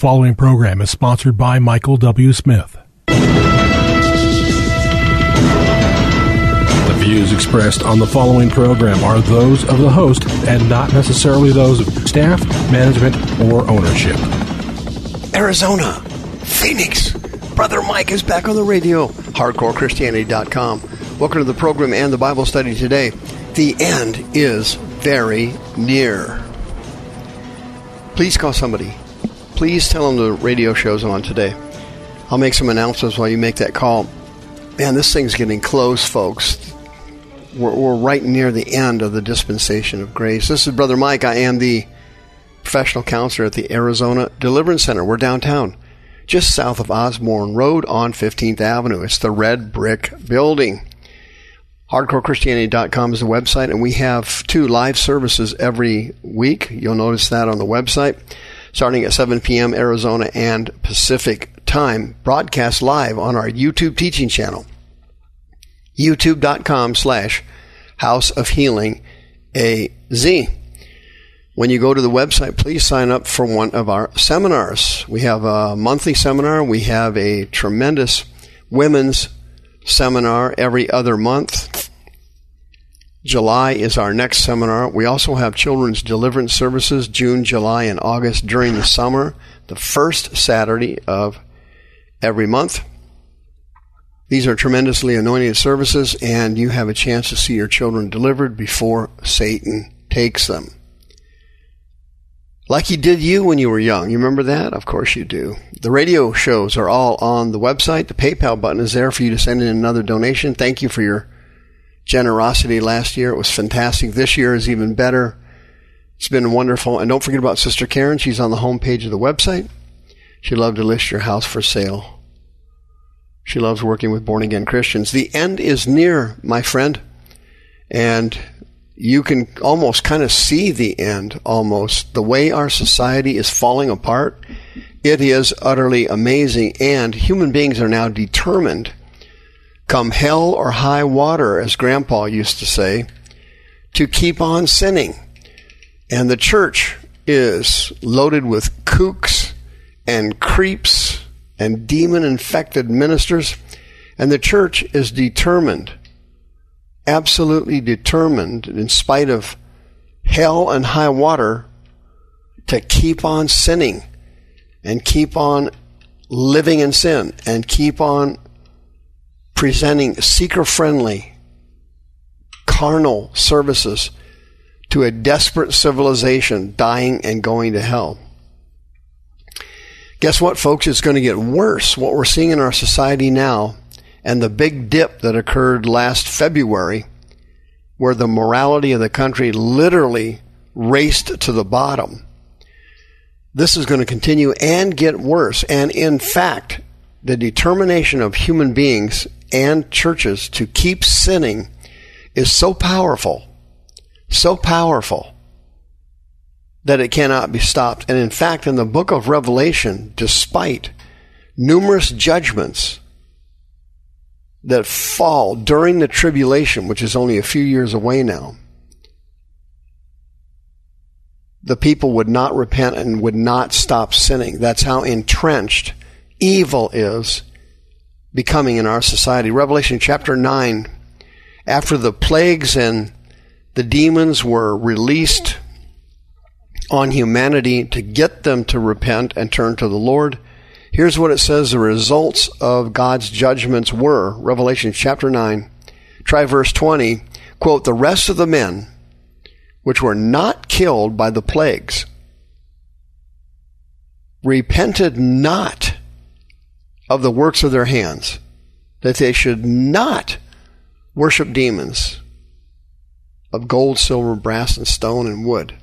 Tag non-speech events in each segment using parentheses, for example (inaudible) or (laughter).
following program is sponsored by Michael W. Smith. The views expressed on the following program are those of the host and not necessarily those of staff, management, or ownership. Arizona, Phoenix. Brother Mike is back on the radio. HardcoreChristianity.com. Welcome to the program and the Bible study today. The end is very near. Please call somebody. Please tell them the radio show's on today. I'll make some announcements while you make that call. Man, this thing's getting close, folks. We're, we're right near the end of the dispensation of grace. This is Brother Mike. I am the professional counselor at the Arizona Deliverance Center. We're downtown, just south of Osborn Road on 15th Avenue. It's the red brick building. HardcoreChristianity.com is the website, and we have two live services every week. You'll notice that on the website, starting at 7 p.m. Arizona and Pacific time, broadcast live on our YouTube teaching channel, youtube.com slash House of Healing AZ. When you go to the website, please sign up for one of our seminars. We have a monthly seminar. We have a tremendous women's seminar every other month. July is our next seminar. We also have children's deliverance services June, July, and August during the summer, the first Saturday of every month. These are tremendously anointed services, and you have a chance to see your children delivered before Satan takes them. Like he did you when you were young. You remember that? Of course you do. The radio shows are all on the website. The PayPal button is there for you to send in another donation. Thank you for your generosity last year. It was fantastic. This year is even better. It's been wonderful. And don't forget about Sister Karen. She's on the homepage of the website. She'd love to list your house for sale. She loves working with born again Christians. The end is near, my friend. And you can almost kind of see the end almost. The way our society is falling apart, it is utterly amazing. And human beings are now determined, come hell or high water, as Grandpa used to say, to keep on sinning. And the church is loaded with kooks and creeps and demon infected ministers. And the church is determined absolutely determined, in spite of hell and high water, to keep on sinning and keep on living in sin and keep on presenting seeker friendly, carnal services to a desperate civilization dying and going to hell. Guess what, folks? It's going to get worse. What we're seeing in our society now and the big dip that occurred last February, where the morality of the country literally raced to the bottom. This is going to continue and get worse. And in fact, the determination of human beings and churches to keep sinning is so powerful, so powerful that it cannot be stopped. And in fact, in the book of Revelation, despite numerous judgments that fall during the tribulation, which is only a few years away now, the people would not repent and would not stop sinning. That's how entrenched evil is becoming in our society. Revelation chapter 9, after the plagues and the demons were released on humanity to get them to repent and turn to the Lord, Here's what it says the results of God's judgments were. Revelation chapter 9. Try verse 20. Quote, the rest of the men which were not killed by the plagues repented not of the works of their hands, that they should not worship demons of gold, silver, brass, and stone and wood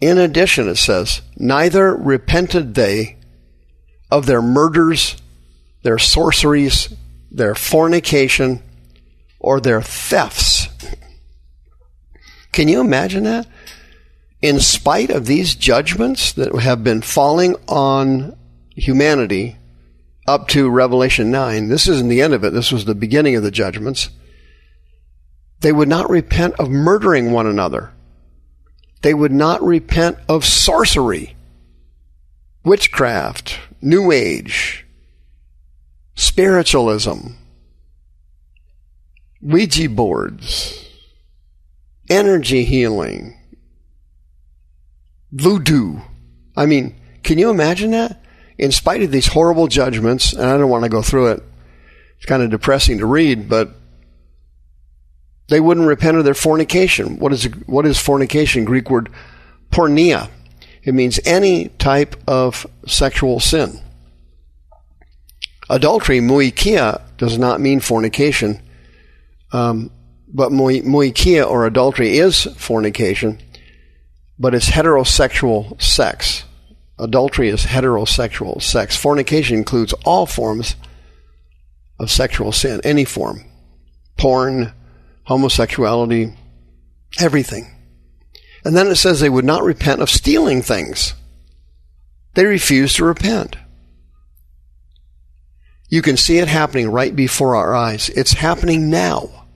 In addition, it says, neither repented they of their murders, their sorceries, their fornication, or their thefts. (laughs) Can you imagine that? In spite of these judgments that have been falling on humanity up to Revelation 9, this isn't the end of it, this was the beginning of the judgments. They would not repent of murdering one another they would not repent of sorcery, witchcraft, New Age, spiritualism, Ouija boards, energy healing, voodoo. I mean, can you imagine that? In spite of these horrible judgments, and I don't want to go through it, it's kind of depressing to read, but they wouldn't repent of their fornication. What is what is fornication? Greek word porneia. It means any type of sexual sin. Adultery, moicheia, does not mean fornication, um, but moicheia or adultery is fornication, but it's heterosexual sex. Adultery is heterosexual sex. Fornication includes all forms of sexual sin, any form. Porn, homosexuality, everything. And then it says they would not repent of stealing things. They refuse to repent. You can see it happening right before our eyes. It's happening now.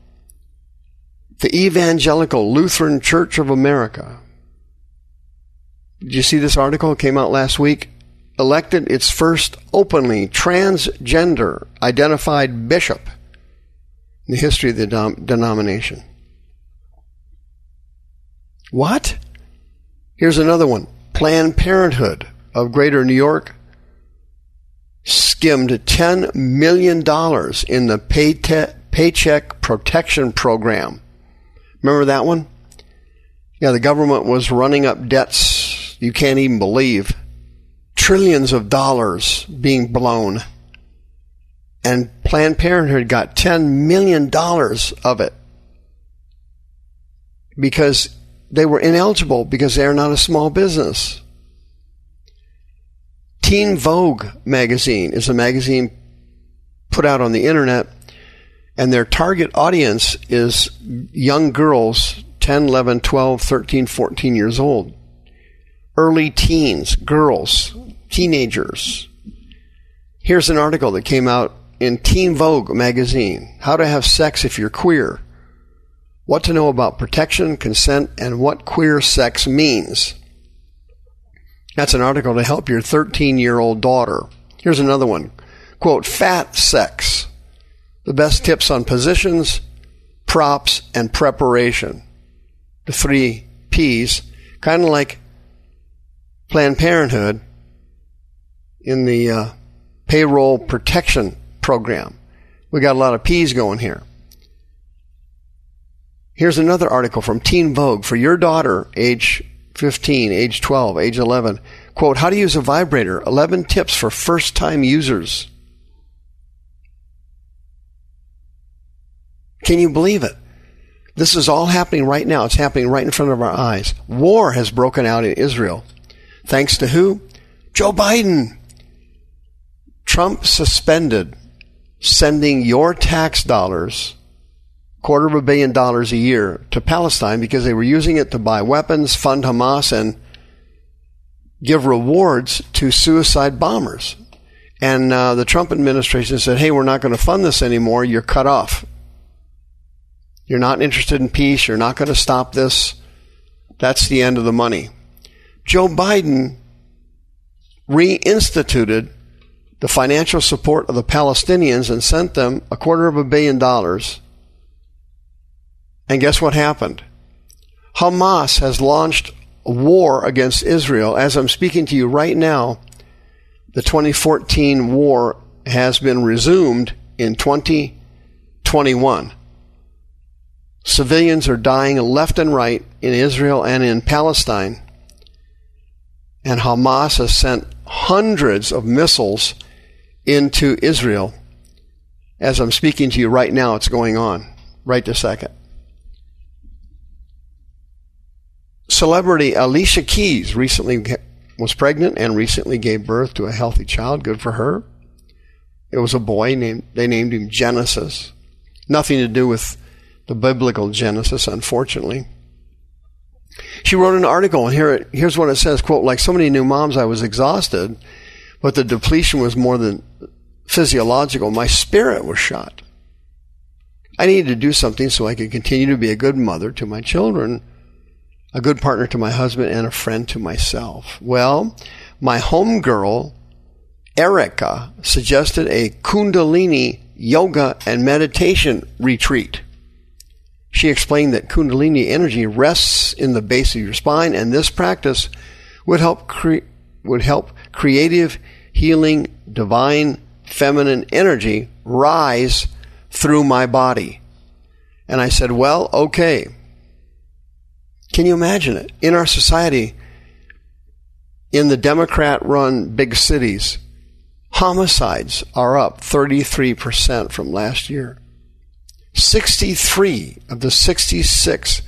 The Evangelical Lutheran Church of America. Did you see this article? It came out last week. Elected its first openly transgender identified bishop in the history of the denomination. What? Here's another one. Planned Parenthood of Greater New York skimmed $10 million in the Payte- Paycheck Protection Program. Remember that one? Yeah, the government was running up debts you can't even believe. Trillions of dollars being blown. And Planned Parenthood got $10 million of it because they were ineligible because they are not a small business. Teen Vogue magazine is a magazine put out on the internet, and their target audience is young girls 10, 11, 12, 13, 14 years old. Early teens, girls, teenagers. Here's an article that came out in Teen Vogue magazine How to Have Sex If You're Queer. What to know about protection, consent, and what queer sex means. That's an article to help your 13 year old daughter. Here's another one. Quote, fat sex. The best tips on positions, props, and preparation. The three P's, kind of like Planned Parenthood in the uh, payroll protection program. We got a lot of P's going here. Here's another article from Teen Vogue for your daughter, age 15, age 12, age 11. Quote, how to use a vibrator. 11 tips for first time users. Can you believe it? This is all happening right now. It's happening right in front of our eyes. War has broken out in Israel. Thanks to who? Joe Biden. Trump suspended sending your tax dollars quarter of a billion dollars a year to Palestine because they were using it to buy weapons, fund Hamas, and give rewards to suicide bombers. And uh, the Trump administration said, hey, we're not going to fund this anymore. You're cut off. You're not interested in peace. You're not going to stop this. That's the end of the money. Joe Biden reinstituted the financial support of the Palestinians and sent them a quarter of a billion dollars and guess what happened? Hamas has launched a war against Israel. As I'm speaking to you right now, the 2014 war has been resumed in 2021. Civilians are dying left and right in Israel and in Palestine. And Hamas has sent hundreds of missiles into Israel. As I'm speaking to you right now, it's going on right this second. Celebrity Alicia Keys recently was pregnant and recently gave birth to a healthy child. Good for her. It was a boy named, they named him Genesis. Nothing to do with the biblical Genesis, unfortunately. She wrote an article, and here, here's what it says, quote, like so many new moms, I was exhausted, but the depletion was more than physiological. My spirit was shot. I needed to do something so I could continue to be a good mother to my children a good partner to my husband, and a friend to myself. Well, my home girl, Erica, suggested a Kundalini yoga and meditation retreat. She explained that Kundalini energy rests in the base of your spine, and this practice would help cre- would help creative, healing, divine, feminine energy rise through my body. And I said, "Well, okay." Can you imagine it? In our society, in the Democrat run big cities, homicides are up 33% from last year. 63 of the 66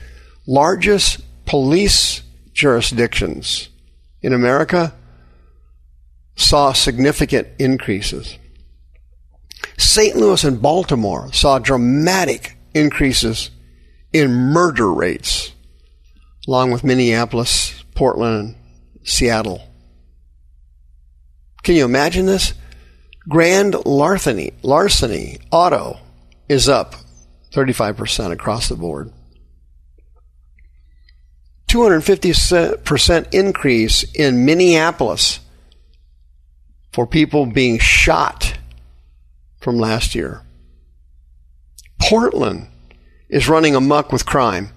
largest police jurisdictions in America saw significant increases. St. Louis and Baltimore saw dramatic increases in murder rates, along with Minneapolis, Portland, and Seattle. Can you imagine this? Grand larceny, larceny, auto is up 35% across the board. 250% increase in Minneapolis for people being shot from last year. Portland is running amuck with crime.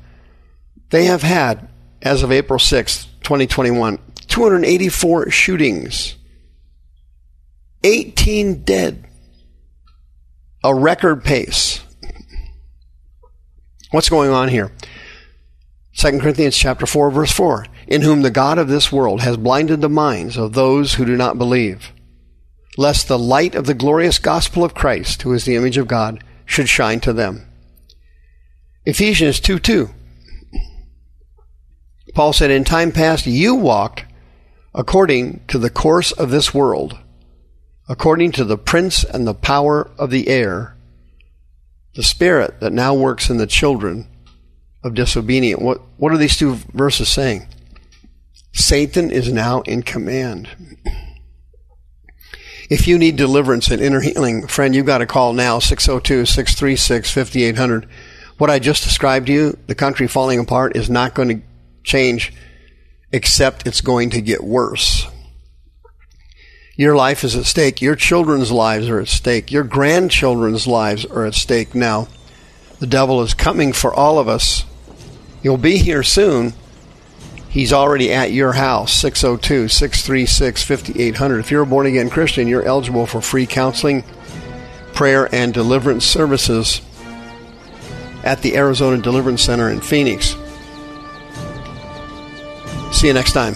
They have had, as of April 6th, 2021, 284 shootings, 18 dead, a record pace. What's going on here? 2 Corinthians chapter 4 verse 4 in whom the god of this world has blinded the minds of those who do not believe lest the light of the glorious gospel of Christ who is the image of God should shine to them. Ephesians 2 2 Paul said in time past you walked according to the course of this world according to the prince and the power of the air the spirit that now works in the children of disobedient. What, what are these two verses saying? Satan is now in command. If you need deliverance and inner healing, friend, you've got to call now 602 636 5800. What I just described to you, the country falling apart, is not going to change, except it's going to get worse. Your life is at stake. Your children's lives are at stake. Your grandchildren's lives are at stake now. The devil is coming for all of us. He'll be here soon. He's already at your house, 602 636 5800. If you're a born again Christian, you're eligible for free counseling, prayer, and deliverance services at the Arizona Deliverance Center in Phoenix. See you next time.